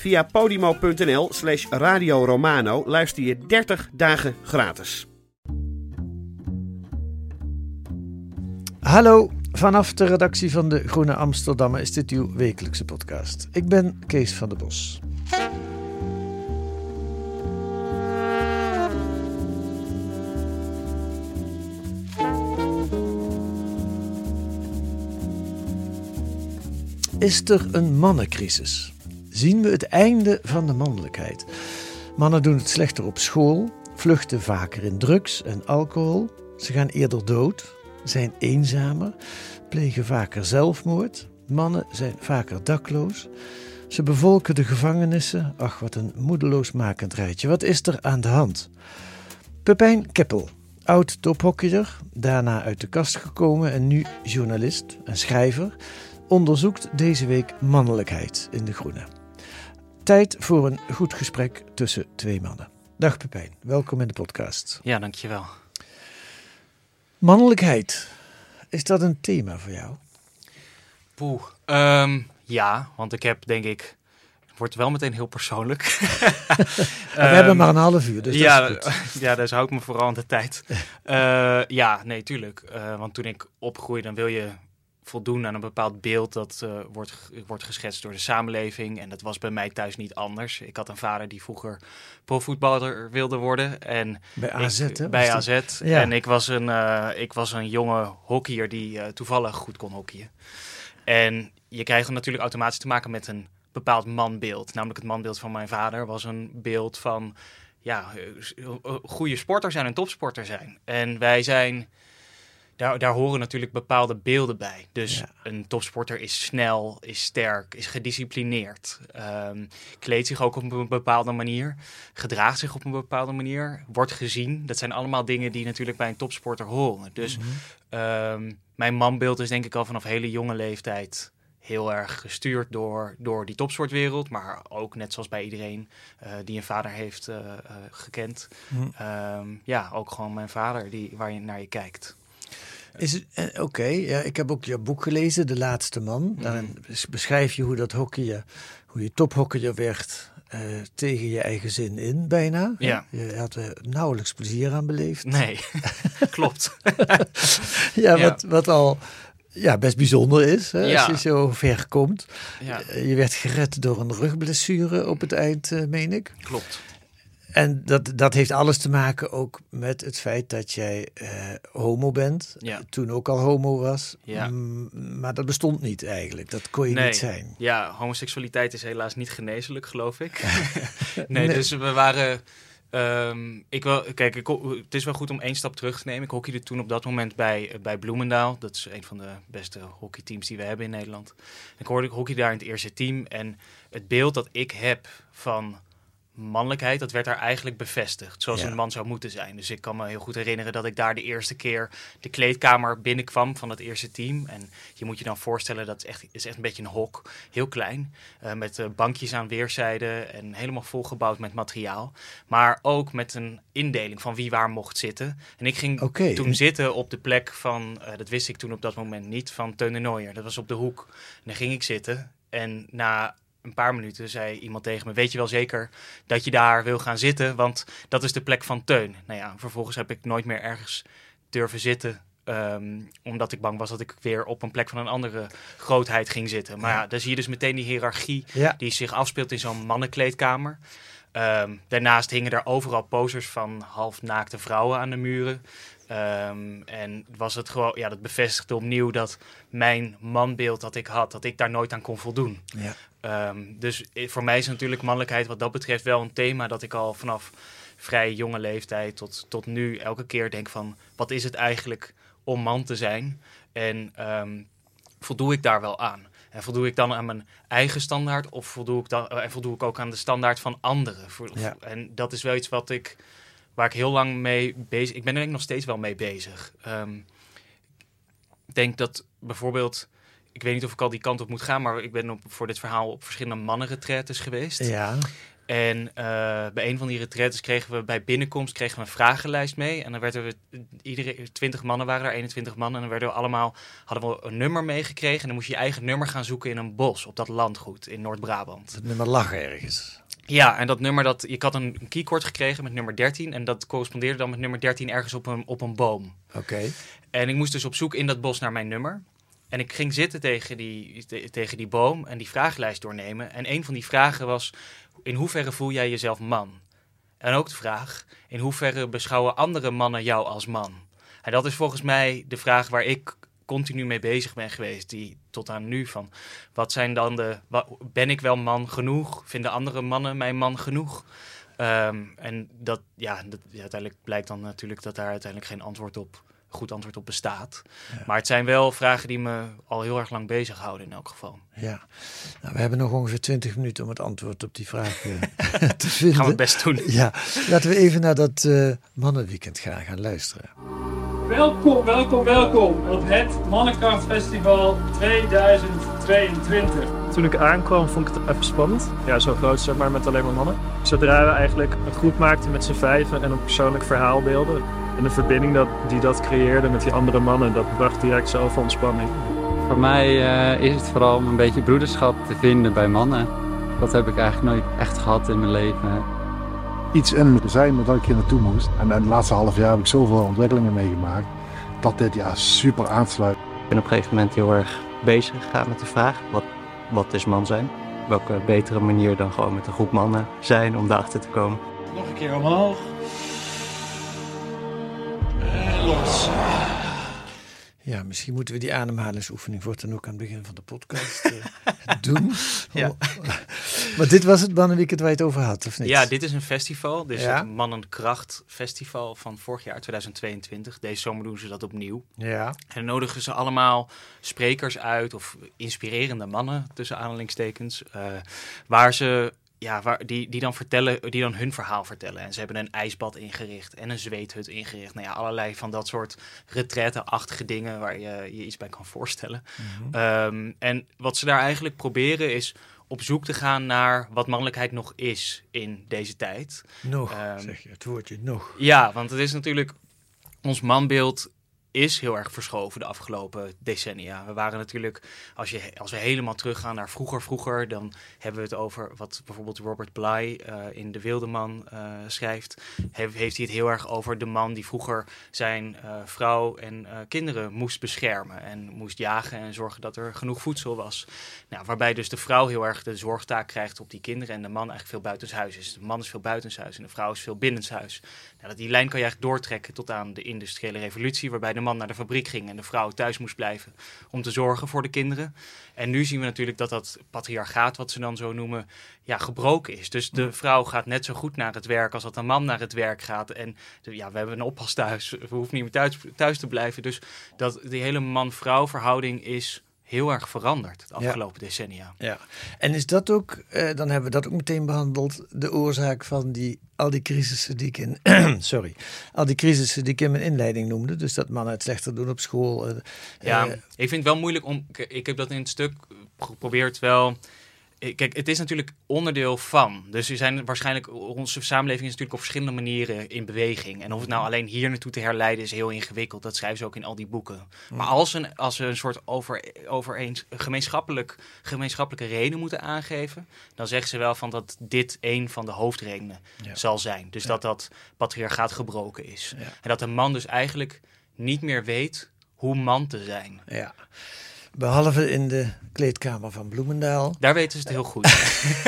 Via podimo.nl slash Radio Romano luister je 30 dagen gratis. Hallo, vanaf de redactie van de Groene Amsterdammer is dit uw wekelijkse podcast. Ik ben Kees van der Bos. Is er een mannencrisis? Zien we het einde van de mannelijkheid? Mannen doen het slechter op school, vluchten vaker in drugs en alcohol, ze gaan eerder dood, zijn eenzamer, plegen vaker zelfmoord. Mannen zijn vaker dakloos. Ze bevolken de gevangenissen. Ach, wat een moedeloosmakend rijtje. Wat is er aan de hand? Pepijn Keppel, oud tophockeyer, daarna uit de kast gekomen en nu journalist en schrijver, onderzoekt deze week mannelijkheid in de Groene. Tijd voor een goed gesprek tussen twee mannen. Dag Pepijn, welkom in de podcast. Ja, dankjewel. Mannelijkheid, is dat een thema voor jou? Poeh. Ehm, ja, want ik heb denk ik... Wordt wel meteen heel persoonlijk. we hebben maar een half uur, dus Ehm, ja, dat is goed. ja, dus hou ik me vooral aan de tijd. Eh, ja, nee, tuurlijk. Eh, want toen ik opgroeide, dan wil je voldoen aan een bepaald beeld dat eh, wordt, wordt geschetst door de samenleving. En dat was bij mij thuis niet anders. Ik had een vader die vroeger profvoetballer wilde worden. En Bij AZ, ik- hè? Bij dat? AZ. Ja. En ik was een, eh, ik was een jonge hockeyer die eh, toevallig goed kon hockeyen. En je krijgt natuurlijk automatisch te maken met een bepaald manbeeld. Namelijk het manbeeld van mijn vader was een beeld van ja, goede sporter zijn en topsporter zijn. En wij zijn, daar, daar horen natuurlijk bepaalde beelden bij. Dus Ja. een topsporter is snel, is sterk, is gedisciplineerd. ehm, kleedt zich ook op een bepaalde manier. Gedraagt zich op een bepaalde manier. Wordt gezien. Dat zijn allemaal dingen die natuurlijk bij een topsporter horen. Dus Mhm. Ehm, mijn manbeeld is denk ik al vanaf hele jonge leeftijd heel erg gestuurd door, door die topsportwereld. Maar ook net zoals bij iedereen eh, die een vader heeft eh, eh, gekend. Hm. Ehm, ja, ook gewoon mijn vader die, waar je naar je kijkt. Is eh, Oké, ja, ik heb ook je boek gelezen, De Laatste Man. Daarin bes- beschrijf je hoe dat hockeyen, hoe je tophockeyer werd eh, tegen je eigen zin in, bijna. Ja. Je had er nauwelijks plezier aan beleefd. Nee, klopt. Ja, Ja. Wat, wat al ja, best bijzonder is, hè, als je zo ver komt. Ja, Eh, Je werd gered door een rugblessure op het eind, meen ik. klopt. En dat, dat heeft alles te maken ook met het feit dat jij eh, homo bent. Ja. Toen ook al homo was. Ja. Mm, maar dat bestond niet eigenlijk. Dat kon je Nee. niet zijn. Ja, homoseksualiteit is helaas niet geneeslijk, geloof ik. nee, Nee. dus we waren. ehm, ik wel, kijk, ik, het is wel goed om één stap terug te nemen. Ik hockeyde toen op dat moment bij, bij Bloemendaal. Dat is een van de beste hockeyteams die we hebben in Nederland. Ik hoorde ik hockey daar in het eerste team. En het beeld dat ik heb van mannelijkheid, dat werd daar eigenlijk bevestigd. Zoals Ja. een man zou moeten zijn. Dus ik kan me heel goed herinneren dat ik daar de eerste keer de kleedkamer binnenkwam van het eerste team. En je moet je dan voorstellen, dat is echt, is echt een beetje een hok. Heel klein. eh, met eh, bankjes aan weerszijden en helemaal volgebouwd met materiaal. Maar ook met een indeling van wie waar mocht zitten. En ik ging toen zitten op de plek van, eh, dat wist ik toen op dat moment niet, van Teun de Nooijer. Dat was op de hoek. En dan ging ik zitten en na een paar minuten zei iemand tegen me: Weet je wel zeker dat je daar wil gaan zitten? Want dat is de plek van Teun. Nou ja, vervolgens heb ik nooit meer ergens durven zitten. ehm, omdat ik bang was dat ik weer op een plek van een andere grootheid ging zitten. Maar ja, dan zie je dus meteen die hiërarchie Ja. die zich afspeelt in zo'n mannenkleedkamer. Ehm, daarnaast hingen er overal posters van halfnaakte vrouwen aan de muren. Ehm, en was het gewoon, ja, dat bevestigde opnieuw dat mijn manbeeld dat ik had, dat ik daar nooit aan kon voldoen. Ja. Ehm, dus voor mij is natuurlijk mannelijkheid wat dat betreft wel een thema dat ik al vanaf vrij jonge leeftijd tot, tot nu elke keer denk van wat is het eigenlijk om man te zijn? En um, voldoe ik daar wel aan? En voldoe ik dan aan mijn eigen standaard of voldoe ik, dan, en eh, voldoe ik ook aan de standaard van anderen? Ja. En dat is wel iets wat ik, waar ik heel lang mee bezig Ik ben er nog steeds wel mee bezig. Um, ik denk dat bijvoorbeeld ik weet niet of ik al die kant op moet gaan, maar ik ben op, voor dit verhaal op verschillende mannenretretes geweest. Ja. En uh, bij een van die retretes kregen we bij binnenkomst kregen we een vragenlijst mee. En dan werden we, iedereen, 20 mannen waren er, 21 mannen. En dan werden we allemaal, hadden we een nummer meegekregen. En dan moest je je eigen nummer gaan zoeken in een bos op dat landgoed in Noord-Brabant. Het nummer lag ergens. Ja, en dat nummer, dat, ik had een, een keycord gekregen met nummer 13. En dat correspondeerde dan met nummer 13 ergens op een, op een boom. Oké. En ik moest dus op zoek in dat bos naar mijn nummer. En ik ging zitten tegen die, tegen die boom en die vragenlijst doornemen. En een van die vragen was: in hoeverre voel jij jezelf man? En ook de vraag: in hoeverre beschouwen andere mannen jou als man? En dat is volgens mij de vraag waar ik continu mee bezig ben geweest, die tot aan nu van wat zijn dan de ben ik wel man genoeg? Vinden andere mannen mij man genoeg? Ehm, en dat ja, dat, ja, uiteindelijk blijkt dan natuurlijk dat daar uiteindelijk geen antwoord op goed antwoord op bestaat. Maar het zijn wel vragen die me al heel erg lang bezighouden in elk geval. Ja, nou, we hebben nog ongeveer 20 minuten om het antwoord op die vraag uh, te vinden. Gaan we best doen. Ja, laten we even naar dat uh, mannenweekend gaan, gaan luisteren. Welkom, welkom, welkom op het Mannenkrachtfestival 2022. Toen ik aankwam vond ik het even spannend. Ja, zo groot zeg maar met alleen maar mannen. Zodra we eigenlijk een groep maakten met z'n vijven en een persoonlijk verhaal beelden, en de verbinding dat, die dat creëerde met die andere mannen, dat bracht direct zoveel ontspanning. Voor mij uh, is het vooral om een beetje broederschap te vinden bij mannen. Dat heb ik eigenlijk nooit echt gehad in mijn leven. Iets in me zijn dat ik hier naartoe moest. En, en het laatste half jaar heb ik zoveel ontwikkelingen meegemaakt. Dat dit ja super aansluit. Ik ben op een gegeven moment heel erg bezig gegaan met de vraag: wat, wat is man zijn? Welke betere manier dan gewoon met een groep mannen zijn om daarachter te komen? Nog een keer omhoog. Ja, misschien moeten we die ademhalingsoefening voor dan ook aan het begin van de podcast uh, doen. Ja. Oh. maar dit was het Mannenweekend waar je het over had, of niet? Ja, dit is een festival. Dit is het Mannenkracht Festival van vorig jaar, 2022. Deze zomer doen ze dat opnieuw. Ja. En nodigen ze allemaal sprekers uit, of inspirerende mannen, tussen aanhalingstekens, uh, waar ze ja, waar, die, die dan vertellen, die dan hun verhaal vertellen. En ze hebben een ijsbad ingericht en een zweethut ingericht. Nou ja, allerlei van dat soort retraite-achtige dingen waar je je iets bij kan voorstellen. Mhm. Ehm, en wat ze daar eigenlijk proberen is op zoek te gaan naar wat mannelijkheid nog is in deze tijd. Nog, um, zeg je het woordje nog. Ja, want het is natuurlijk ons manbeeld is heel erg verschoven de afgelopen decennia. We waren natuurlijk, als, je, als we helemaal teruggaan naar vroeger, vroeger, dan hebben we het over wat bijvoorbeeld Robert Bly uh, in De Wildeman uh, schrijft. heeft hij het heel erg over de man die vroeger zijn uh, vrouw en kinderen moest beschermen en moest jagen en zorgen dat er genoeg voedsel was. Nou, waarbij dus de vrouw heel erg de zorgtaak krijgt op die kinderen en de man eigenlijk veel buitenshuis is. De man is veel buitenshuis en de vrouw is veel binnenshuis. Nou, die lijn kan je eigenlijk doortrekken tot aan de industriële revolutie, waarbij de de man naar de fabriek ging en de vrouw thuis moest blijven om te zorgen voor de kinderen. En nu zien we natuurlijk dat dat patriarchaat, wat ze dan zo noemen, ja, gebroken is. Dus de vrouw gaat net zo goed naar het werk als dat een man naar het werk gaat. En ja, we hebben een oppas thuis, we hoeven niet meer thuis, thuis te blijven. Dus dat die hele man-vrouw verhouding is heel erg veranderd de afgelopen decennia. Ja, en is dat ook, eh, dan hebben we dat ook meteen behandeld, de oorzaak van die, al die crisissen die ik in, sorry, al die crisissen die ik in mijn inleiding noemde. Dus dat mannen het slechter doen op school. Uh, ja, ik vind het wel moeilijk om, ik heb dat in het stuk geprobeerd wel Kijk, het is natuurlijk onderdeel van. Dus er zijn waarschijnlijk, onze samenleving is natuurlijk op verschillende manieren in beweging. En of het nou alleen hier naartoe te herleiden is heel ingewikkeld. Dat schrijven ze ook in al die boeken. Maar als, een, als we een soort over, overeens gemeenschappelijk, gemeenschappelijke reden moeten aangeven, dan zeggen ze wel van dat dit een van de hoofdredenen zal zijn. Dus dat dat patriarchaat gebroken is. En dat een man dus eigenlijk niet meer weet hoe man te zijn. Ja. Behalve in de kleedkamer van Bloemendaal. Daar weten ze het heel goed.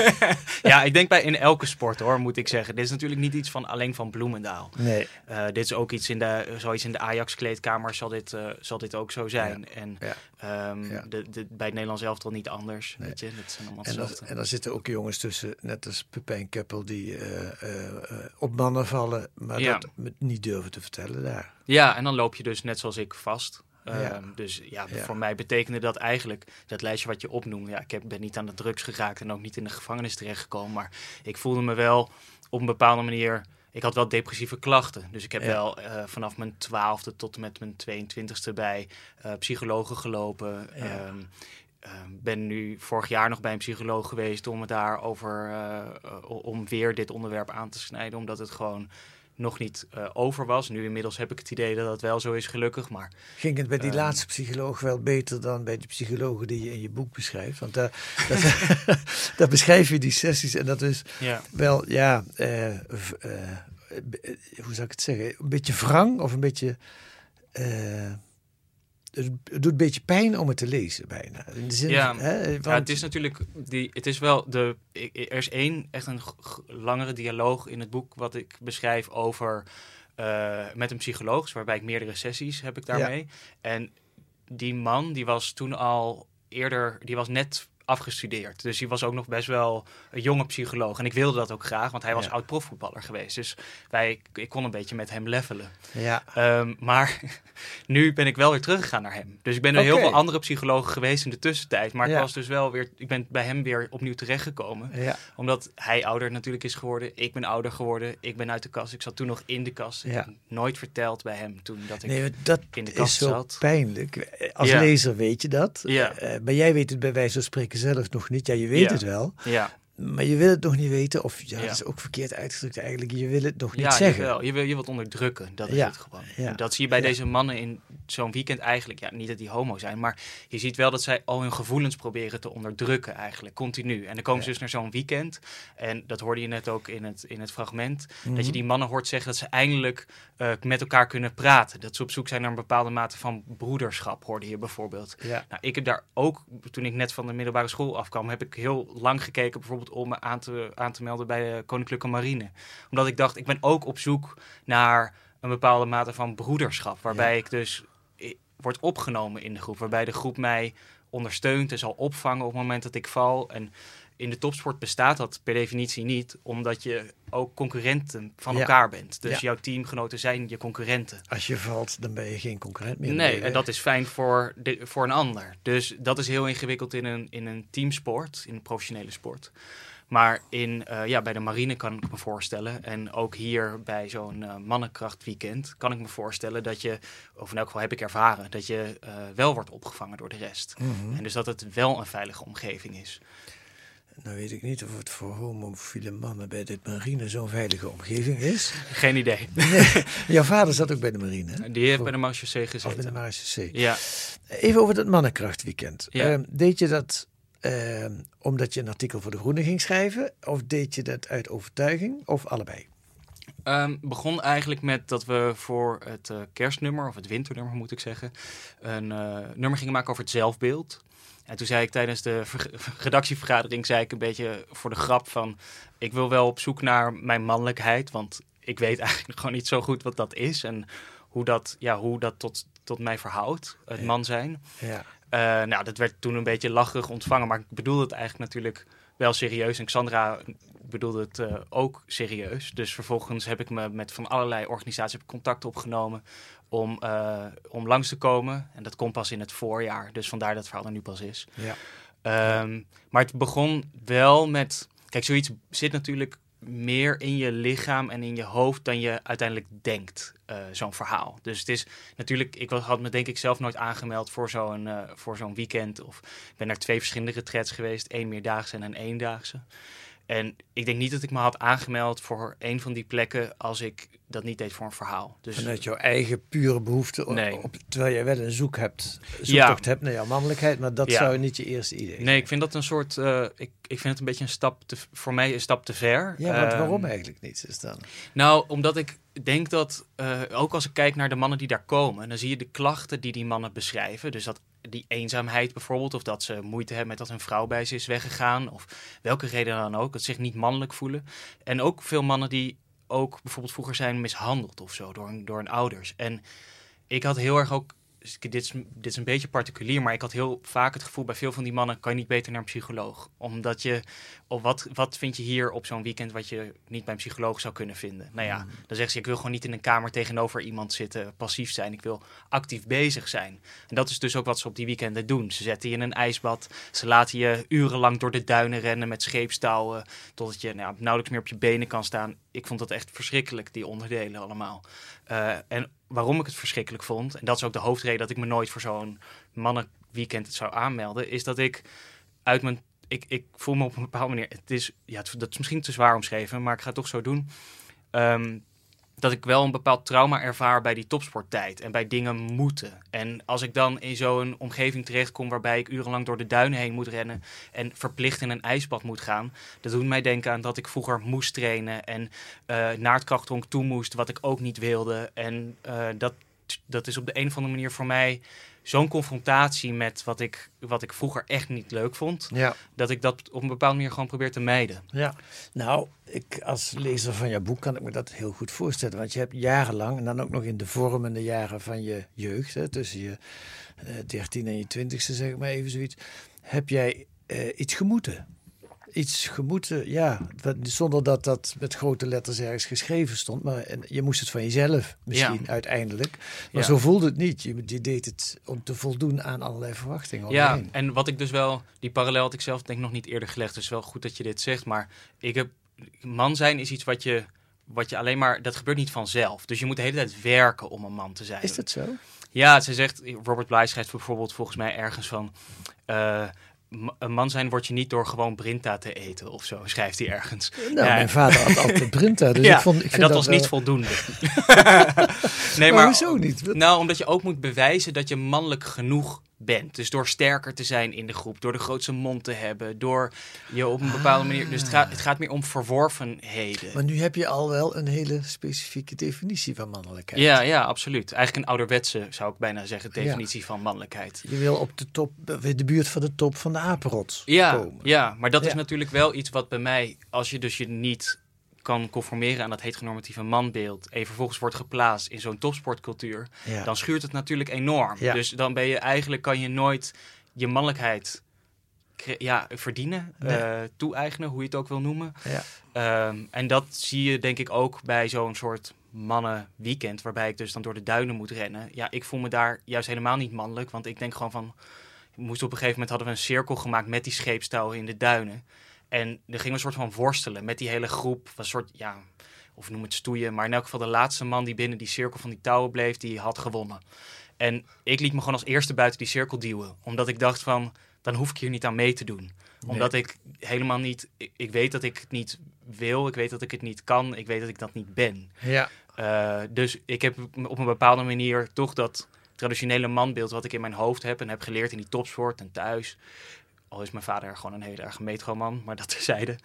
ja, ik denk bij in elke sport hoor, moet ik zeggen. Dit is natuurlijk niet iets van alleen van Bloemendaal. Nee. Uh, dit is ook iets in de, zoiets in de Ajax-kleedkamer zal dit, uh, zal dit ook zo zijn. Ja. En ja. Um, ja. De, de, bij het Nederlands elftal niet anders. Nee. Weet je? Dat zijn allemaal en, dat, en daar zitten ook jongens tussen, net als Pepijn Keppel, die uh, op mannen vallen, maar dat niet durven te vertellen daar. Ja, en dan loop je dus net zoals ik vast. Ja. Um, dus ja, ja, voor mij betekende dat eigenlijk dat lijstje wat je opnoemde. Ja, ik heb, ben niet aan de drugs geraakt en ook niet in de gevangenis terechtgekomen. Maar ik voelde me wel op een bepaalde manier. Ik had wel depressieve klachten. Dus ik heb ja. wel uh, vanaf mijn twaalfde tot en met mijn 22e bij uh, psychologen gelopen. Um, uh, ben nu vorig jaar nog bij een psycholoog geweest om het daarover, uh, om weer dit onderwerp aan te snijden. Omdat het gewoon nog niet uh, over was. Nu inmiddels heb ik het idee dat dat wel zo is, gelukkig. Maar, Ging het bij die uh, laatste psycholoog wel beter dan bij de psychologen die je in je boek beschrijft? Want daar, dat, daar beschrijf je die sessies en dat is ja. wel, ja, uh, hoe zou ik het zeggen? Een beetje wrang of een beetje het doet een beetje pijn om het te lezen bijna. In de zin, ja, hè, want... ja, het is natuurlijk, die, het is wel de, er is één echt een langere dialoog in het boek wat ik beschrijf over uh, met een psycholoog, waarbij ik meerdere sessies heb ik daarmee. Ja. En die man, die was toen al eerder, die was net afgestudeerd. Dus hij was ook nog best wel een jonge psycholoog. En ik wilde dat ook graag, want hij was ja. oud profvoetballer geweest. Dus wij, ik kon een beetje met hem levelen. Ja. Um, maar nu ben ik wel weer teruggegaan naar hem. Dus ik ben er okay. heel veel andere psychologen geweest in de tussentijd. Maar ja. ik was dus wel weer, ik ben bij hem weer opnieuw terechtgekomen. Ja. Omdat hij ouder natuurlijk is geworden. Ik ben ouder geworden. Ik ben uit de kast. Ik zat toen nog in de kast. Ik heb nooit verteld bij hem toen dat ik nee, dat in de kast is zo zat. pijnlijk. Als lezer weet je dat. Ja. Uh, maar jij weet het bij wijze van spreken zelf nog niet. Ja, je weet ja. het wel. Ja. Maar je wil het nog niet weten, of ja, dat is ook verkeerd uitgedrukt eigenlijk. Je wil het nog niet ja, zeggen. Jawel. Je wil je wilt onderdrukken, dat is ja. het gewoon. Ja. En dat zie je bij deze mannen in zo'n weekend eigenlijk. Ja, niet dat die homo zijn, maar je ziet wel dat zij al hun gevoelens proberen te onderdrukken eigenlijk, continu. En dan komen ze dus naar zo'n weekend. En dat hoorde je net ook in het, in het fragment. Mm -hmm. Dat je die mannen hoort zeggen dat ze eindelijk uh, met elkaar kunnen praten. Dat ze op zoek zijn naar een bepaalde mate van broederschap, hoorde je bijvoorbeeld. Ja. Nou, ik heb daar ook, toen ik net van de middelbare school afkwam, heb ik heel lang gekeken bijvoorbeeld om me aan te aan te melden bij de Koninklijke Marine. Omdat ik dacht, ik ben ook op zoek naar een bepaalde mate van broederschap. Waarbij ja. ik dus word opgenomen in de groep. Waarbij de groep mij ondersteunt en zal opvangen op het moment dat ik val. En in de topsport bestaat dat per definitie niet, omdat je ook concurrenten van Ja. elkaar bent. Dus Ja. jouw teamgenoten zijn je concurrenten. Als je valt, dan ben je geen concurrent meer. Nee, en dat is fijn voor, de, voor een ander. Dus dat is heel ingewikkeld in een, in een teamsport, in een professionele sport. Maar in, uh, ja, bij de marine kan ik me voorstellen, en ook hier bij zo'n uh, mannenkrachtweekend, kan ik me voorstellen dat je, of in elk geval heb ik ervaren, dat je uh, wel wordt opgevangen door de rest. Mm -hmm. En dus dat het wel een veilige omgeving is. Nou weet ik niet of het voor homofiele mannen bij de marine zo'n veilige omgeving is. Geen idee. Nee, jouw vader zat ook bij de marine. Hè? Die heeft bij de Marechaussee gezeten. Of bij de. Ja. Even over het mannenkrachtweekend. Ja. Uh, deed je dat uh, omdat je een artikel voor De Groene ging schrijven? Of deed je dat uit overtuiging? Of allebei? Um, begon eigenlijk met dat we voor het uh, kerstnummer, of het winternummer moet ik zeggen, een uh, nummer gingen maken over het zelfbeeld. En toen zei ik tijdens de redactievergadering, zei ik een beetje voor de grap van, ik wil wel op zoek naar mijn mannelijkheid, want ik weet eigenlijk gewoon niet zo goed wat dat is en hoe dat, ja, hoe dat tot, tot mij verhoudt, het man zijn. Ja. Uh, nou, dat werd toen een beetje lacherig ontvangen, maar ik bedoelde het eigenlijk natuurlijk wel serieus. En Xandra bedoelde het uh, ook serieus. Dus vervolgens heb ik me met van allerlei organisaties contact opgenomen om, uh, om langs te komen. En dat komt pas in het voorjaar. Dus vandaar dat het verhaal er nu pas is. Ja. Um, maar het begon wel met... Kijk, zoiets zit natuurlijk meer in je lichaam en in je hoofd dan je uiteindelijk denkt, uh, zo'n verhaal. Dus het is natuurlijk, ik had me denk ik zelf nooit aangemeld voor zo'n uh, voor zo'n weekend. Of ik ben naar twee verschillende retreats geweest, één meerdaagse en een eendaagse. En ik denk niet dat ik me had aangemeld voor een van die plekken als ik dat niet deed voor een verhaal. Dus, Vanuit jouw eigen pure behoefte, Nee. op, terwijl jij wel een zoek hebt, zoektocht hebt naar jouw mannelijkheid, maar dat Ja. zou niet je eerste idee zijn. Nee, ik vind dat een soort. eh, ik, ik vind het een beetje een stap te, voor mij een stap te ver. Ja, want Ehm, waarom eigenlijk niet? Is dan? Nou, omdat ik denk dat, eh, ook als ik kijk naar de mannen die daar komen, dan zie je de klachten die die mannen beschrijven. Dus dat die eenzaamheid bijvoorbeeld, of dat ze moeite hebben met dat hun vrouw bij ze is weggegaan, of welke reden dan ook, dat ze zich niet mannelijk voelen. En ook veel mannen die ook bijvoorbeeld vroeger zijn mishandeld of zo door, door hun ouders. En ik had heel erg ook. Dus Dit is, dit is een beetje particulier, maar ik had heel vaak het gevoel bij veel van die mannen: kan je niet beter naar een psycholoog? Omdat je, of wat, wat vind je hier op zo'n weekend wat je niet bij een psycholoog zou kunnen vinden? Nou ja, dan zeggen ze: ik wil gewoon niet in een kamer tegenover iemand zitten, passief zijn. Ik wil actief bezig zijn. En dat is dus ook wat ze op die weekenden doen. Ze zetten je in een ijsbad, ze laten je urenlang door de duinen rennen met scheepstouwen, totdat je nou, nauwelijks meer op je benen kan staan. Ik vond dat echt verschrikkelijk, die onderdelen allemaal. Eh, en waarom ik het verschrikkelijk vond, en dat is ook de hoofdreden dat ik me nooit voor zo'n mannenweekend zou aanmelden, is dat ik uit mijn. Ik, ik voel me op een bepaalde manier. Het is, ja, het- dat is misschien te zwaar omschreven, maar ik ga het toch zo doen. Ehm, dat ik wel een bepaald trauma ervaar bij die topsporttijd en bij dingen moeten. En als ik dan in zo'n omgeving terechtkom waarbij ik urenlang door de duinen heen moet rennen en verplicht in een ijsbad moet gaan, dat doet mij denken aan dat ik vroeger moest trainen en eh, naar het toe moest, wat ik ook niet wilde. En eh, dat, dat is op de een of andere manier voor mij zo'n confrontatie met wat ik, wat ik vroeger echt niet leuk vond, Ja. dat ik dat op een bepaalde manier gewoon probeer te mijden. Ja, nou, ik, als lezer van jouw boek kan ik me dat heel goed voorstellen. Want je hebt jarenlang, en dan ook nog in de vormende jaren van je jeugd, hè, tussen je eh 13 en je 20ste, zeg maar even zoiets, heb jij eh, iets gemoeten. Iets gemoeten, ja, wat- zonder dat dat met grote letters ergens geschreven stond. Maar je moest het van jezelf misschien Ja. uiteindelijk. Maar Ja. zo voelde het niet. Je, je deed het om te voldoen aan allerlei verwachtingen. Ja, en wat ik dus wel, die parallel had ik zelf denk ik nog niet eerder gelegd. Dus wel goed dat je dit zegt. Maar ik heb, man zijn is iets wat je, wat je alleen maar, dat gebeurt niet vanzelf. Dus je moet de hele tijd werken om een man te zijn. Is dat zo? Ja, ze zegt, Robert Bly schrijft bijvoorbeeld volgens mij ergens van... eh, een man zijn word je niet door gewoon Brinta te eten of zo, schrijft hij ergens. Nou, mijn vader had altijd Brinta, dus ja, ik vond- ik en dat, dat was wel- niet voldoende. Maar hoezo niet? Nou, omdat je ook moet bewijzen dat je mannelijk genoeg bent. Dus door sterker te zijn in de groep, door de grootste mond te hebben, door je op een bepaalde manier... Dus het gaat, het gaat meer om verworvenheden. Maar nu heb je al wel een hele specifieke definitie van mannelijkheid. Ja, ja, absoluut. Eigenlijk een ouderwetse, zou ik bijna zeggen, Ja. definitie van mannelijkheid. Je wil op de top, de buurt van de top van de apenrots Ja, komen. ja, maar dat is natuurlijk wel iets wat bij mij, als je dus je niet kan conformeren aan dat heteronormatieve manbeeld en vervolgens wordt geplaatst in zo'n topsportcultuur, Ja. dan schuurt het natuurlijk enorm. Ja. Dus dan ben je eigenlijk, kan je nooit je mannelijkheid ja, verdienen, Nee. eh, toe-eigenen, hoe je het ook wil noemen. Ja. Ehm, en dat zie je denk ik ook bij zo'n soort mannenweekend, waarbij ik dus dan door de duinen moet rennen. Ja, ik voel me daar juist helemaal niet mannelijk, want ik denk gewoon van, we moesten op een gegeven moment hadden we een cirkel gemaakt met die scheepstouwen in de duinen. En er gingen we een soort van worstelen met die hele groep. Een soort, ja, of noem het stoeien. Maar in elk geval de laatste man die binnen die cirkel van die touwen bleef, die had gewonnen. En ik liet me gewoon als eerste buiten die cirkel duwen. Omdat ik dacht van, dan hoef ik hier niet aan mee te doen. Omdat ik helemaal niet, ik, ik weet dat ik het niet wil. Ik weet dat ik het niet kan. Ik weet dat ik dat niet ben. Ja. Eh, dus ik heb op een bepaalde manier toch dat traditionele manbeeld wat ik in mijn hoofd heb en heb geleerd in die topsport en thuis. Al is mijn vader gewoon een hele erg metroman, maar dat terzijde.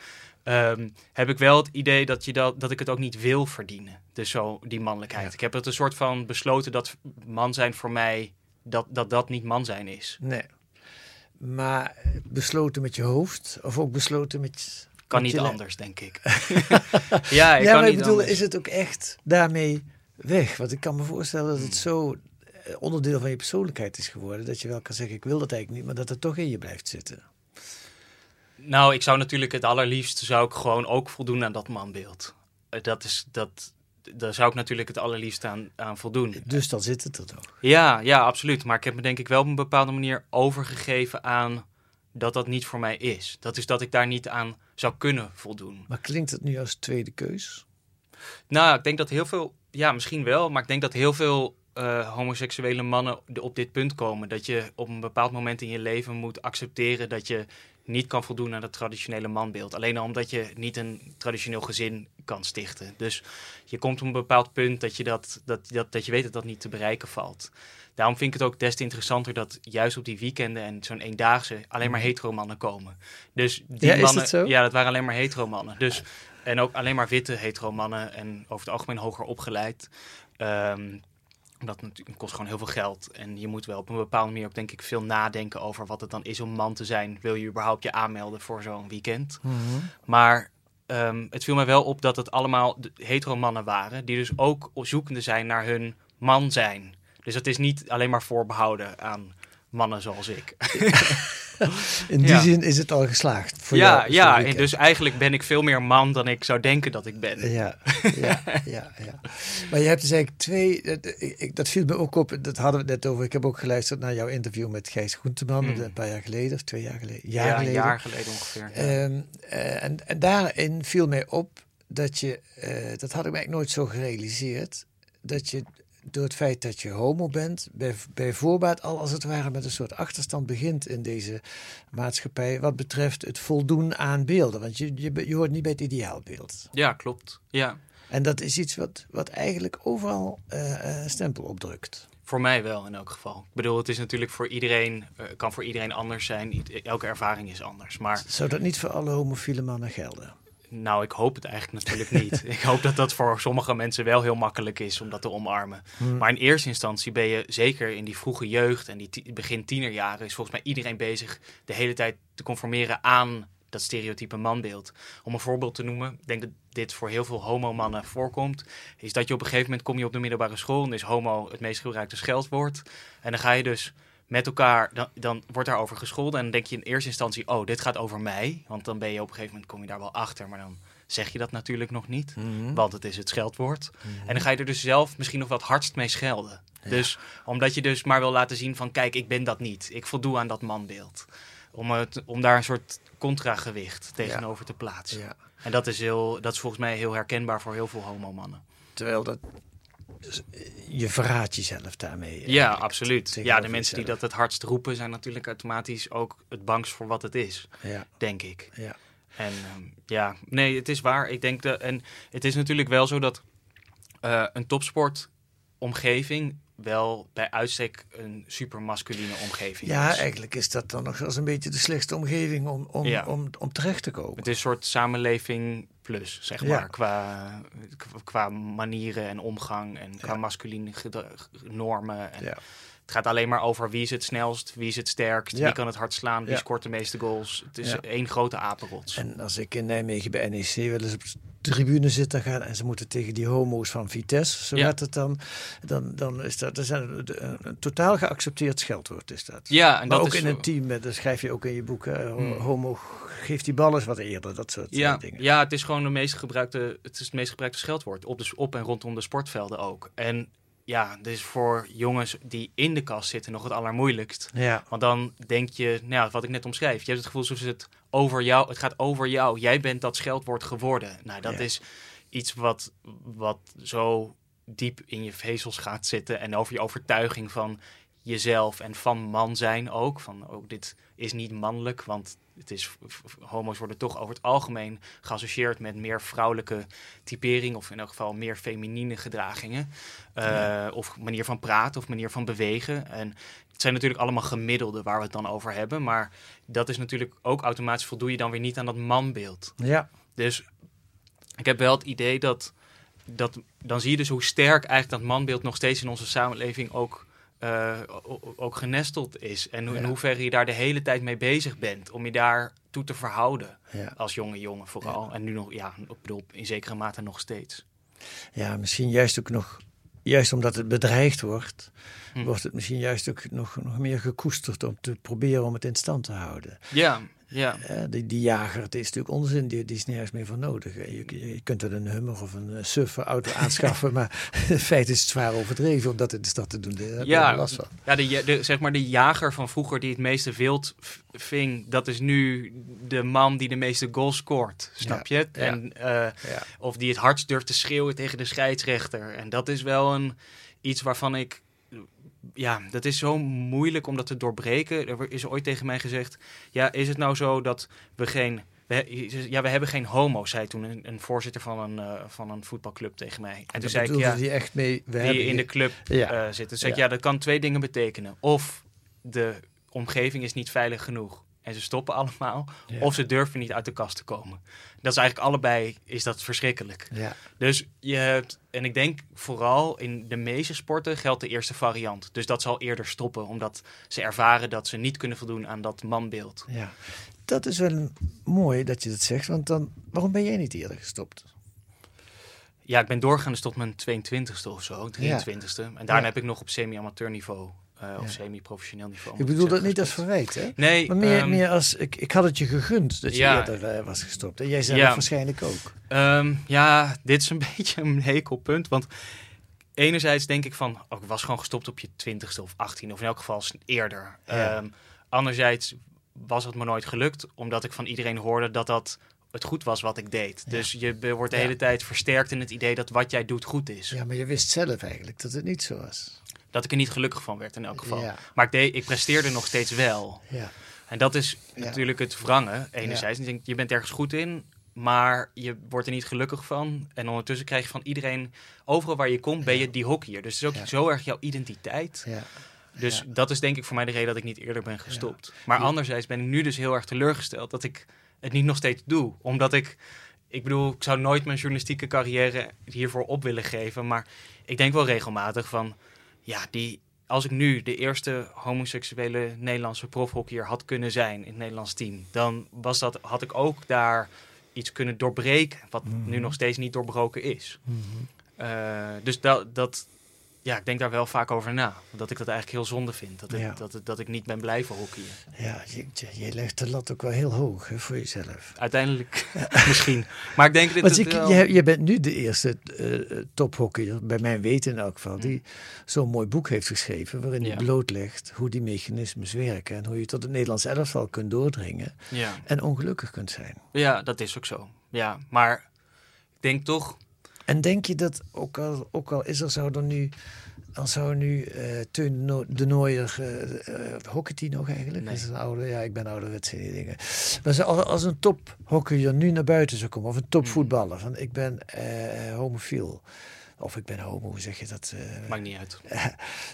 ehm heb ik wel het idee dat, je dat, dat ik het ook niet wil verdienen. Dus zo die mannelijkheid. Ik heb het een soort van besloten dat man zijn voor mij, dat dat, dat niet man zijn is. Nee. Maar besloten met je hoofd of ook besloten met... Kan met niet anders, denk ik. ja, ik ja, kan maar ik niet bedoel, anders. is het ook echt daarmee weg? Want ik kan me voorstellen dat het Hmm. zo onderdeel van je persoonlijkheid is geworden. Dat je wel kan zeggen, ik wil dat eigenlijk niet, maar dat het toch in je blijft zitten. Nou, ik zou natuurlijk het allerliefst zou ik gewoon ook voldoen aan dat manbeeld. Eh, Dat is dat. Daar zou ik natuurlijk het allerliefst aan, aan voldoen. Dus dan zit het er toch. Ja, ja, absoluut. Maar ik heb me denk ik wel op een bepaalde manier overgegeven aan dat dat niet voor mij is. Dat is dat ik daar niet aan zou kunnen voldoen. Maar klinkt het nu als tweede keus? Nou, ik denk dat heel veel, ja, misschien wel, maar ik denk dat heel veel eh, homoseksuele mannen op dit punt komen. Dat je op een bepaald moment in je leven moet accepteren dat je niet kan voldoen aan het traditionele manbeeld. Alleen al omdat je niet een traditioneel gezin kan stichten. Dus je komt op een bepaald punt dat je, dat, dat, dat, dat je weet dat dat niet te bereiken valt. Daarom vind ik het ook des te interessanter dat juist op die weekenden en zo'n eendaagse alleen maar mhm. hetero mannen komen. Dus die ja, mannen, is dat zo? Ja, dat waren alleen maar hetero mannen. Dus, en ook alleen maar witte hetero mannen en over het algemeen hoger opgeleid. Um, dat kost gewoon heel veel geld. En je moet wel op een bepaalde manier ook denk ik veel nadenken over wat het dan is om man te zijn. Wil je überhaupt je aanmelden voor zo'n weekend? Mhm. Maar um, het viel mij wel op dat het allemaal hetero mannen waren. Die dus ook zoekende zijn naar hun man zijn. Dus het is niet alleen maar voorbehouden aan mannen zoals ik. In die zin is het al geslaagd. Voor ja, jou, ja en dus eigenlijk ben ik veel meer man dan ik zou denken dat ik ben. Ja, ja, ja, ja. Maar je hebt dus eigenlijk twee, dat, ik, dat viel me ook op, dat hadden we net over. Ik heb ook geluisterd naar jouw interview met Gijs Groenteman, hmm. een paar jaar geleden, of twee jaar geleden. Jaar ja, geleden. een jaar geleden ongeveer. Ehm, eh, en, en daarin viel mij op dat je, uh, dat had ik eigenlijk nooit zo gerealiseerd, dat je door het feit dat je homo bent, bij, bij voorbaat al als het ware met een soort achterstand begint in deze maatschappij wat betreft het voldoen aan beelden. Want je, je, je hoort niet bij het ideaalbeeld. Ja, klopt. Ja. En dat is iets wat, wat eigenlijk overal uh, stempel opdrukt. Voor mij wel in elk geval. Ik bedoel, het is natuurlijk voor iedereen, uh, kan voor iedereen anders zijn. Elke ervaring is anders. Maar... Zou dat niet voor alle homofiele mannen gelden? Nou, ik hoop het eigenlijk natuurlijk niet. ik hoop dat dat voor sommige mensen wel heel makkelijk is om dat te omarmen. Hmm. Maar in eerste instantie ben je zeker in die vroege jeugd en die begin tienerjaren is volgens mij iedereen bezig de hele tijd te conformeren aan dat stereotype manbeeld. Om een voorbeeld te noemen, ik denk dat dit voor heel veel homo-mannen voorkomt, is dat je op een gegeven moment kom je op de middelbare school en is homo het meest gebruikte scheldwoord. En dan ga je dus met elkaar, dan, dan wordt daarover gescholden. En dan denk je in eerste instantie, oh, dit gaat over mij. Want dan ben je op een gegeven moment, kom je daar wel achter. Maar dan zeg je dat natuurlijk nog niet. Mhm. Want het is het scheldwoord. Mhm. En dan ga je er dus zelf misschien nog wat hardst mee schelden. Dus omdat je dus maar wil laten zien van, kijk, ik ben dat niet. Ik voldoe aan dat manbeeld. Om, het, om daar een soort contragewicht tegenover te plaatsen. Ja. En dat is, heel, dat is volgens mij heel herkenbaar voor heel veel homomannen. Terwijl dat je verraadt jezelf daarmee. Ja, absoluut. Ja, de mensen die dat het hardst roepen zijn natuurlijk automatisch ook het bangst voor wat het is, ja. denk ik. Ja. En ehm, ja, nee, het is waar. Ik denk dat, en het is natuurlijk wel zo dat uh, een topsportomgeving wel bij uitstek een super masculine omgeving ja, eigenlijk is dat dan nog wel een beetje de slechtste omgeving om, om, om, om terecht te komen. Het is een soort samenleving plus, zeg maar, qua, qua manieren en omgang en qua masculine normen. En Het gaat alleen maar over wie is het snelst, wie is het sterkst, wie kan het hard slaan, wie scoort de meeste goals. Het is één grote apenrots. En als ik in Nijmegen bij NEC wel eens op tribune zitten gaan en ze moeten tegen die homo's van Vitesse, zo gaat het dan, dan, dan is dat, dat een, een, totaal geaccepteerd scheldwoord is dat. Ja, en maar dat ook is in een team, dat schrijf je ook in je boek, hmm. homo geeft die bal eens wat eerder, dat soort ja, dingen. Ja, het is gewoon de meest gebruikte, het is het meest gebruikte scheldwoord op, de, op en rondom de sportvelden ook. En ja, dus voor jongens die in de kast zitten nog het allermoeilijkst. Ja. Want dan denk je, nou, wat ik net omschrijf, je hebt het gevoel alsof het over jou, het gaat over jou. Jij bent dat scheldwoord geworden. Nou, dat is iets wat, wat zo diep in je vezels gaat zitten en over je overtuiging van jezelf en van man zijn ook. Van ook dit is niet mannelijk, want het is, homo's worden toch over het algemeen geassocieerd met meer vrouwelijke typering, of in elk geval meer feminine gedragingen. Uh, Of manier van praten of manier van bewegen. En het zijn natuurlijk allemaal gemiddelden waar we het dan over hebben. Maar dat is natuurlijk ook automatisch voldoe je dan weer niet aan dat manbeeld. Ja. Dus ik heb wel het idee dat, dat dan zie je dus hoe sterk eigenlijk dat manbeeld nog steeds in onze samenleving ook uh, ook genesteld is. En in hoeverre je daar de hele tijd mee bezig bent. Om je daar toe te verhouden. Als jonge jongen vooral. En nu nog, ja, ik bedoel, in zekere mate nog steeds. Ja, misschien juist ook nog. Juist omdat het bedreigd wordt, hm. wordt het misschien juist ook nog, nog meer gekoesterd om te proberen om het in stand te houden. Ja, ja. die, die jager, het is natuurlijk onzin, die, die is nergens meer voor nodig. Je, je kunt er een Hummer of een Surfer auto aanschaffen, maar in feite is het zwaar overdreven om dat in de stad te doen. Daar ja, last van. ja de, de, zeg maar de jager van vroeger die het meeste wild ving, dat is nu de man die de meeste goals scoort. Snap je? En, uh, Of die het hardst durft te schreeuwen tegen de scheidsrechter. En dat is wel een, iets waarvan ik ja, dat is zo moeilijk om dat te doorbreken. Er is ooit tegen mij gezegd: ja, is het nou zo dat we geen. We, ja, we hebben geen homo, zei toen een, een voorzitter van een, uh, van een voetbalclub tegen mij. En toen zei ik, ja, die echt mee, we die in de club ja. uh, zitten. Zei ja. ik, ja, dat kan twee dingen betekenen. Of de omgeving is niet veilig genoeg en ze stoppen allemaal. Ja. Of ze durven niet uit de kast te komen. Dat is eigenlijk allebei is dat verschrikkelijk. Ja. Dus je hebt, en ik denk vooral in de meeste sporten geldt de eerste variant. Dus dat zal eerder stoppen, omdat ze ervaren dat ze niet kunnen voldoen aan dat manbeeld. Ja, dat is wel mooi dat je dat zegt, want dan, waarom ben jij niet eerder gestopt? Ja, ik ben doorgaan tot mijn 22ste of zo, 23ste. Ja. En daarna heb ik nog op semi-amateur niveau uh, ja. of semi-professioneel niveau. Ik bedoel dat niet als verwijt, hè? Nee. Maar meer, um, meer als, ik, ik had het je gegund dat je ja. eerder uh, was gestopt. En jij zelf ja. waarschijnlijk ook. Um, ja, dit is een beetje een hekelpunt, want enerzijds denk ik van, oh, ik was gewoon gestopt op je twintigste of 18 of in elk geval eerder. Um, anderzijds was het me nooit gelukt, omdat ik van iedereen hoorde dat dat het goed was wat ik deed. Ja. Dus je wordt de hele tijd versterkt in het idee dat wat jij doet goed is. Ja, maar je wist zelf eigenlijk dat het niet zo was dat ik er niet gelukkig van werd in elk geval. Ja. Maar ik, deed, ik presteerde nog steeds wel. Ja. En dat is natuurlijk het wrangen, enerzijds. Ja. Je bent ergens goed in, maar je wordt er niet gelukkig van. En ondertussen krijg je van iedereen, overal waar je komt, ben je die hockeyer. Dus het is ook zo erg jouw identiteit. Dus dat is denk ik voor mij de reden dat ik niet eerder ben gestopt. Maar anderzijds ben ik nu dus heel erg teleurgesteld dat ik het niet nog steeds doe. Omdat ik, ik bedoel, ik zou nooit mijn journalistieke carrière hiervoor op willen geven. Maar ik denk wel regelmatig van ja, die, als ik nu de eerste homoseksuele Nederlandse profhockeyer had kunnen zijn in het Nederlands team, dan was dat, had ik ook daar iets kunnen doorbreken, wat mm -hmm. nu nog steeds niet doorbroken is. Mm -hmm. uh, dus dat, dat, ja, ik denk daar wel vaak over na. Dat ik dat eigenlijk heel zonde vind. Dat ik, Ja. dat, dat ik niet ben blijven hockeyen. Ja, je, je- legt de lat ook wel heel hoog hè, voor jezelf. Uiteindelijk misschien. Maar ik denk dat het ik, wel- je, je bent nu de eerste eh tophockeyer, bij mijn weten in elk geval, die zo'n mooi boek heeft geschreven waarin hij Ja. blootlegt hoe die mechanismes werken en hoe je tot het Nederlands elftal kunt doordringen Ja. en ongelukkig kunt zijn. ja, dat is ook zo. Ja, maar ik denk toch... En denk je dat, ook al, ook al is er, zou er nu, al zou nu eh Teun No- de Nooier, eh eh, hockeyt hij nog eigenlijk? Nee. Is een oude, ja, ik ben ouderwets in die dingen. Maar als, als een tophockeyer nu naar buiten zou komen, of een topvoetballer, van ik ben eh homofiel. Of ik ben homo, hoe zeg je dat? eh, Maakt niet uit. eh,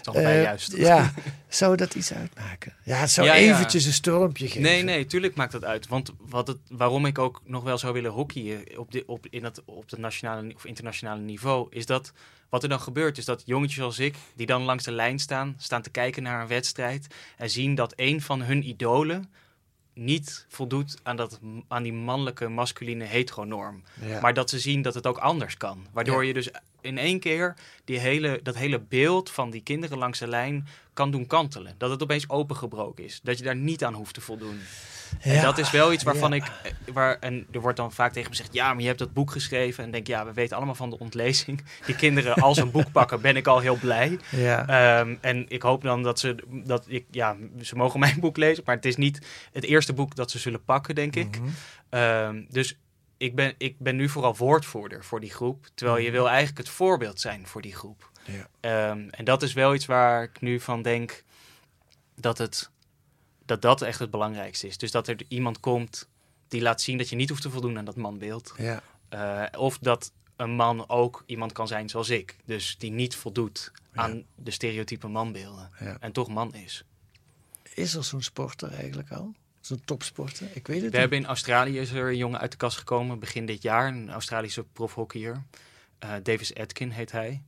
Toch bij eh, juist. Ja, zou dat iets uitmaken? Ja, het zou Ja, ja. eventjes een stormpje geven. Nee, nee, tuurlijk maakt dat uit. Want wat het, waarom ik ook nog wel zou willen hockeyen op, de, op, in dat, op het nationale of internationale niveau, is dat wat er dan gebeurt, is dat jongetjes als ik, die dan langs de lijn staan, staan te kijken naar een wedstrijd en zien dat een van hun idolen niet voldoet aan, dat, aan die mannelijke, masculine heteronorm. Ja. Maar dat ze zien dat het ook anders kan. Waardoor Ja. je dus in één keer die hele, dat hele beeld van die kinderen langs de lijn kan doen kantelen. Dat het opeens opengebroken is. Dat je daar niet aan hoeft te voldoen. En dat is wel iets waarvan ja. ik... eh, Waar, en er wordt dan vaak tegen me gezegd... Ja, maar je hebt dat boek geschreven. En denk ja, we weten allemaal van de ontlezing. Die kinderen als een boek pakken, ben ik al heel blij. Ja. Ehm, en ik hoop dan dat ze... Dat ik, ja, ze mogen mijn boek lezen. Maar het is niet het eerste boek dat ze zullen pakken, denk ik. Mhm. Ehm, dus ik ben, ik ben nu vooral woordvoerder voor die groep. Terwijl je wil eigenlijk het voorbeeld zijn voor die groep. Ja. Ehm, en dat is wel iets waar ik nu van denk dat, het, dat dat echt het belangrijkste is. Dus dat er iemand komt die laat zien dat je niet hoeft te voldoen aan dat manbeeld. Ja. Eh, of dat een man ook iemand kan zijn zoals ik. Dus die niet voldoet aan de stereotype manbeelden. En toch man is. Is er zo'n sporter eigenlijk al? Zo'n topsporter? Ik weet het We niet. hebben in Australië is er een jongen uit de kast gekomen begin dit jaar. Een Australische profhockeyer. Eh Davis Atkin heet hij.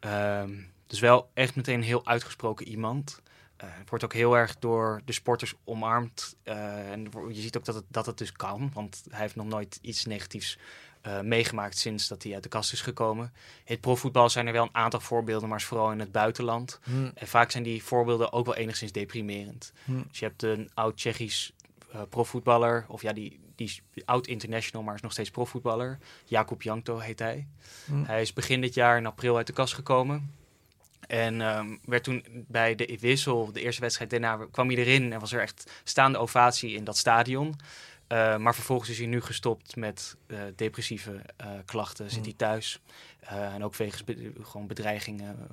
Ehm, dus wel echt meteen een heel uitgesproken iemand. Eh, het wordt ook heel erg door de sporters omarmd. Eh, en je ziet ook dat het, dat het dus kan. Want hij heeft nog nooit iets negatiefs eh, meegemaakt sinds dat hij uit de kast is gekomen. In het profvoetbal zijn er wel een aantal voorbeelden, maar is vooral in het buitenland. Hm. En vaak zijn die voorbeelden ook wel enigszins deprimerend. Hm. Dus je hebt een oud Tsjechisch eh, profvoetballer, of ja, die, die oud international, maar is nog steeds profvoetballer. Jakub Jankto heet hij. Hm. Hij is begin dit jaar in april uit de kast gekomen. En ehm, werd toen bij de wissel, de eerste wedstrijd daarna, kwam hij erin en was er echt staande ovatie in dat stadion. Uh, maar vervolgens is hij nu gestopt met uh, depressieve uh, klachten. Zit Mm. hij thuis. en ook wegens be gewoon bedreigingen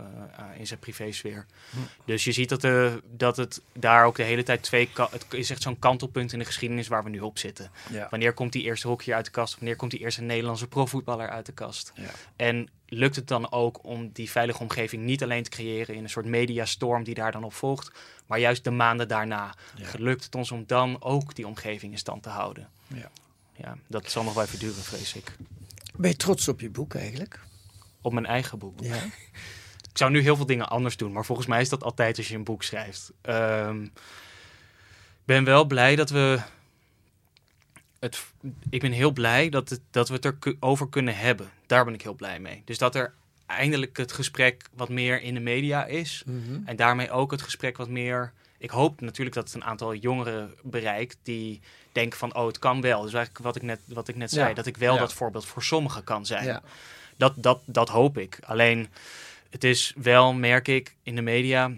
in zijn privésfeer. Mm. Dus je ziet dat, de, dat het daar ook de hele tijd twee... Het is echt zo'n kantelpunt in de geschiedenis waar we nu op zitten. Ja. Wanneer komt die eerste hockeyer uit de kast? Wanneer komt die eerste Nederlandse profvoetballer uit de kast? Ja. En lukt het dan ook om die veilige omgeving niet alleen te creëren in een soort mediastorm die daar dan op volgt, maar juist de maanden daarna. Ja. Lukt het ons om dan ook die omgeving in stand te houden? Ja. ja, dat zal nog wel even duren, vrees ik. Ben je trots op je boek eigenlijk? Op mijn eigen boek? Ja. ik zou nu heel veel dingen anders doen, maar volgens mij is dat altijd als je een boek schrijft. Ik um, ben wel blij dat we het, ik ben heel blij dat, het, dat we het erover kunnen hebben. Daar ben ik heel blij mee. Dus dat er eindelijk het gesprek wat meer in de media is. Mm -hmm. En daarmee ook het gesprek wat meer. Ik hoop natuurlijk dat het een aantal jongeren bereikt die denken van oh, het kan wel. Dus eigenlijk wat ik net, wat ik net zei, Ja. dat ik wel Ja. dat voorbeeld voor sommigen kan zijn. Ja. Dat, dat, dat hoop ik. Alleen het is wel, merk ik, in de media.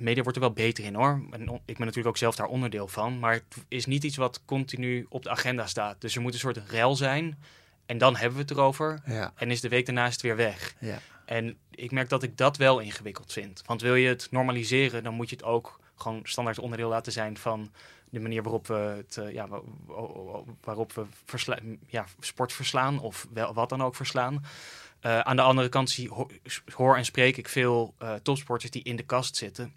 Media wordt er wel beter in hoor. En ik ben natuurlijk ook zelf daar onderdeel van. Maar het is niet iets wat continu op de agenda staat. Dus er moet een soort rel zijn. En dan hebben we het erover. Ja. En is de week daarna weer weg. Ja. En ik merk dat ik dat wel ingewikkeld vind. Want wil je het normaliseren, dan moet je het ook gewoon standaard onderdeel laten zijn van de manier waarop we het, eh, ja, wa- wa- waarop we versla- ja, sport verslaan of wel, wat dan ook verslaan. Eh, aan de andere kant zie, ho- hoor en spreek ik veel eh, topsporters die in de kast zitten.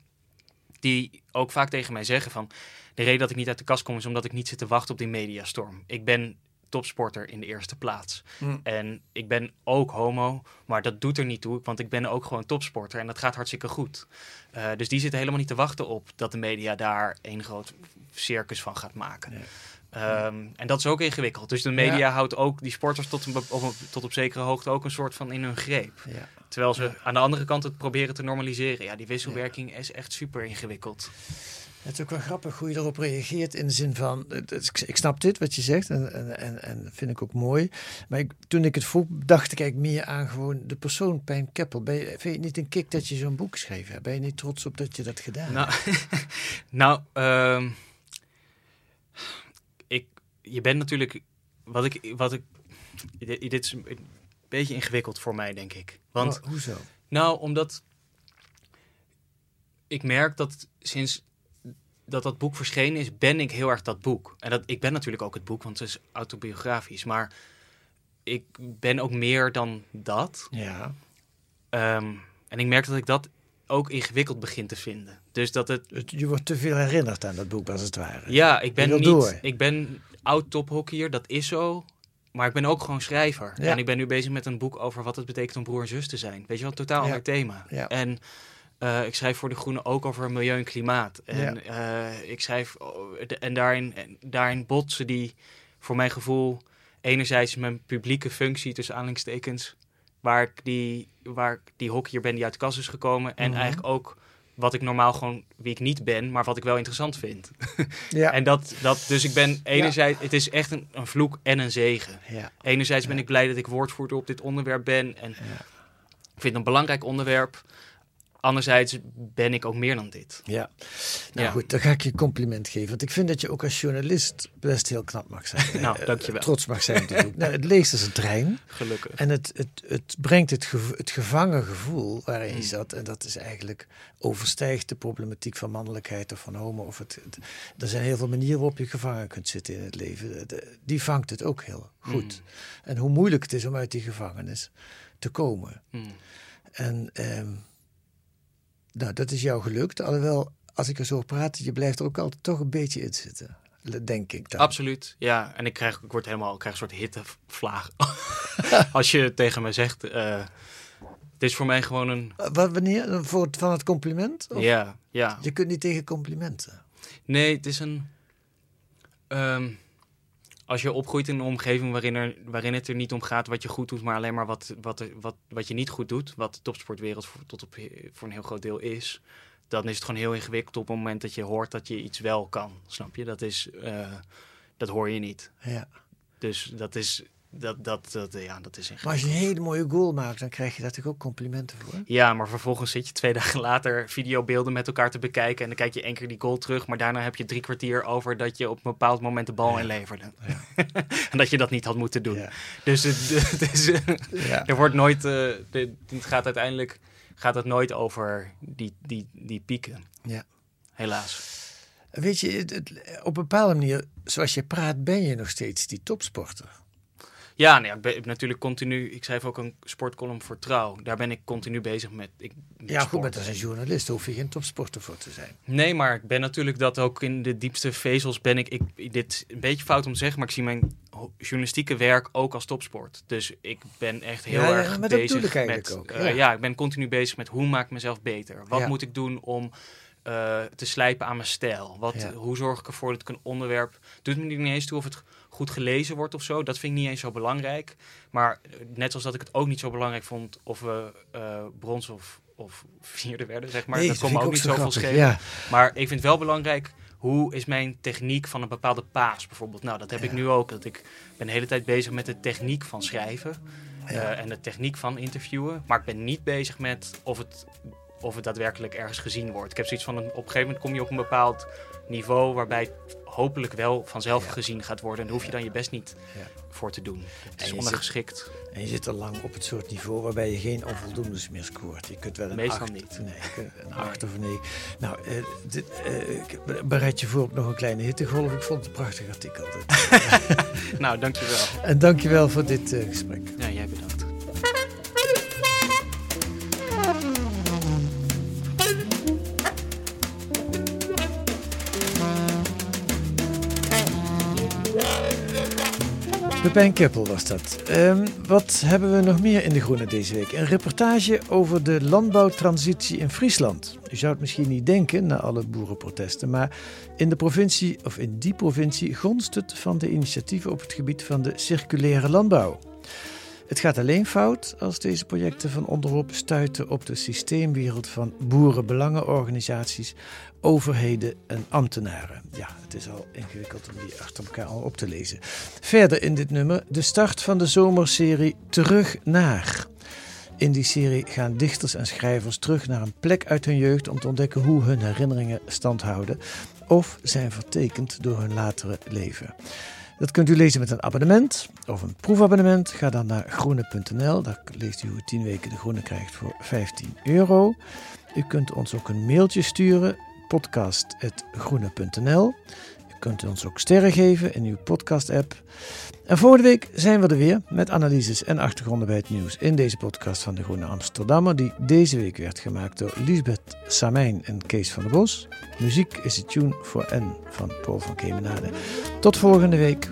Die ook vaak tegen mij zeggen van... De reden dat ik niet uit de kast kom is omdat ik niet zit te wachten op die mediastorm. Ik ben topsporter in de eerste plaats. Hm. En ik ben ook homo, maar dat doet er niet toe, want ik ben ook gewoon topsporter en dat gaat hartstikke goed. Eh, dus die zitten helemaal niet te wachten op dat de media daar een groot circus van gaat maken. Ehm, en dat is ook ingewikkeld. Dus de media Ja. houdt ook die sporters tot, een, op, een- tot op zekere hoogte ook een soort van in hun greep. Ja. Terwijl ze aan de andere kant het proberen te normaliseren. Ja, die wisselwerking is echt super ingewikkeld. Het is ook wel grappig hoe je erop reageert in de zin van, ik- snap dit wat je zegt en, en, en, en vind ik ook mooi. Maar ik, toen ik het vroeg, dacht ik eigenlijk meer aan gewoon de persoon Pijn Keppel. Ben je, vind je het niet een kick dat je zo'n boek geschreven hebt? Ben je niet trots op dat je dat gedaan Nou, hebt? nou ehm, ik, je bent natuurlijk, wat ik, wat ik, dit, is een beetje ingewikkeld voor mij, denk ik. Want, Wa- hoezo? Nou, omdat ik merk dat sinds dat dat boek verschenen is, ben ik heel erg dat boek. En dat, ik ben natuurlijk ook het boek, want het is autobiografisch. Maar ik ben ook meer dan dat. Ja. Ehm, en ik merk dat ik dat ook ingewikkeld begin te vinden. Dus dat het... Je wordt te veel herinnerd aan dat boek, als het ware. Ja, ik ben niet... door. Ik ben oud tophockeyer, dat is zo. Maar ik ben ook gewoon schrijver. Ja. En ik ben nu bezig met een boek over wat het betekent om broer en zus te zijn. Weet je wel, totaal Ja. ander thema. Ja. En eh, ik schrijf voor De Groene ook over milieu en klimaat. En eh, ik schrijf... oh, en daarin, en daarin botsen die, voor mijn gevoel... Enerzijds mijn publieke functie, tussen aanhalingstekens... Waar ik die, waar ik die hockeyer ben die uit de kast is gekomen. En Mhm. eigenlijk ook wat ik normaal gewoon, wie ik niet ben, maar wat ik wel interessant vind. Ja. En dat, dat, dus ik ben enerzijds, het is echt een, een vloek en een zegen. Ja. Enerzijds ben ik blij dat ik woordvoerder op dit onderwerp ben. En ik vind het een belangrijk onderwerp. Anderzijds ben ik ook meer dan dit. Ja. Nou Ja. goed, dan ga ik je compliment geven. Want ik vind dat je ook als journalist best heel knap mag zijn. Nou, Eh, dankjewel. Trots mag zijn. Nou, het leest als een trein. Gelukkig. En het, het, het brengt het, gevo- het gevangen gevoel waarin Hmm. je zat. En dat is eigenlijk overstijgt de problematiek van mannelijkheid of van homo. Of het, het- er zijn heel veel manieren waarop je gevangen kunt zitten in het leven. De- die vangt het ook heel goed. Hmm. En hoe moeilijk het is om uit die gevangenis te komen. Hmm. En ehm, nou, dat is jou gelukt. Alhoewel, als ik er zo praat, je blijft er ook altijd toch een beetje in zitten. Denk ik dan. Absoluut, ja. En ik, krijg, ik word helemaal, ik krijg een soort hittevlaag. Als je tegen mij zegt, eh het is voor mij gewoon een... Eh, Wat, wanneer? Voor het, van het compliment? Of- Ja, ja. Je kunt niet tegen complimenten. Nee, het is een. ehm, als je opgroeit in een omgeving waarin, er, waarin het er niet om gaat wat je goed doet, maar alleen maar wat, wat, wat, wat je niet goed doet, wat de topsportwereld voor, tot op, voor een heel groot deel is, dan is het gewoon heel ingewikkeld op het moment dat je hoort dat je iets wel kan. Snap je? Dat, is, eh, dat hoor je niet. Ja. Dus dat is dat, dat, dat, ja, dat is Maar als je een hele mooie goal maakt, dan krijg je daar natuurlijk ook complimenten voor. Ja, maar vervolgens zit je twee dagen later videobeelden met elkaar te bekijken. En dan kijk je één keer die goal terug. Maar daarna heb je drie kwartier over dat je op een bepaald moment de bal inleverde. en dat je dat niet had moeten doen. Dus het, het er wordt nooit. Uh, het gaat uiteindelijk gaat het nooit over die, die, die pieken. Ja. Helaas. Weet je, op een bepaalde manier, zoals je praat, ben je nog steeds die topsporter. Ja, nee, ik ben natuurlijk continu. Ik schrijf ook een sportcolumn voor Trouw. Daar ben ik continu bezig met. Ik, ja, goed, maar als een journalist hoef je geen topsporter voor te zijn. Nee, maar ik ben natuurlijk dat ook in de diepste vezels ben ik. ik dit een beetje fout om te zeggen, maar ik zie mijn journalistieke werk ook als topsport. Dus ik ben echt heel ja, erg maar bezig met. Ook, uh, ja. ik ben continu bezig met hoe maak ik mezelf beter. Wat moet ik doen om uh, te slijpen aan mijn stijl? Wat, Hoe zorg ik ervoor dat ik een onderwerp. Doet me niet eens toe of het goed gelezen wordt of zo. Dat vind ik niet eens zo belangrijk. Maar eh, net zoals dat ik het ook niet zo belangrijk vond of we uh, brons of, of vierde werden, zeg maar. Nee, dat me ook, ook niet zo zoveel schelen. ja. Maar ik vind het wel belangrijk hoe is mijn techniek van een bepaalde paas bijvoorbeeld. Nou, dat heb ik nu ook. Dat ik ben de hele tijd bezig met de techniek van schrijven. Uh, en de techniek van interviewen. Maar ik ben niet bezig met of het, of het daadwerkelijk ergens gezien wordt. Ik heb zoiets van, een, op een gegeven moment kom je op een bepaald niveau waarbij hopelijk wel vanzelf gezien gaat worden. En daar hoef je dan je best niet voor te doen. Het is ondergeschikt. En je zit al lang op het soort niveau waarbij je geen onvoldoendes meer scoort. Je kunt wel een Meestal acht, niet. Nee, een 8 of een 9. Nou, uh, dit, uh, bereid je voor op nog een kleine hittegolf. Ik vond het een prachtig artikel. nou, dankjewel. En dankjewel voor dit uh, gesprek. Ja, jij bedankt. Pepijn Keppel was dat. Um, wat hebben we nog meer in De Groene deze week? Een reportage over de landbouwtransitie in Friesland. U zou het misschien niet denken na alle boerenprotesten, maar in de provincie, of in die provincie, gonst het van de initiatieven op het gebied van de circulaire landbouw. Het gaat alleen fout als deze projecten van onderop stuiten op de systeemwereld van boerenbelangenorganisaties, overheden en ambtenaren. Ja, het is al ingewikkeld om die achter elkaar al op te lezen. Verder in dit nummer de start van de zomerserie Terug naar. In die serie gaan dichters en schrijvers terug naar een plek uit hun jeugd om te ontdekken hoe hun herinneringen stand houden of zijn vertekend door hun latere leven. Dat kunt u lezen met een abonnement of een proefabonnement. Ga dan naar groene.nl. Daar leest u hoe 10 weken de groene krijgt voor 15 euro. U kunt ons ook een mailtje sturen, podcast.groene.nl. U kunt ons ook sterren geven in uw podcast-app. En volgende week zijn we er weer met analyses en achtergronden bij het nieuws in deze podcast van de Groene Amsterdammer, die deze week werd gemaakt door Lisbeth Samijn en Kees van der Bos. Muziek is de tune voor N van Paul van Kemenade. Tot volgende week.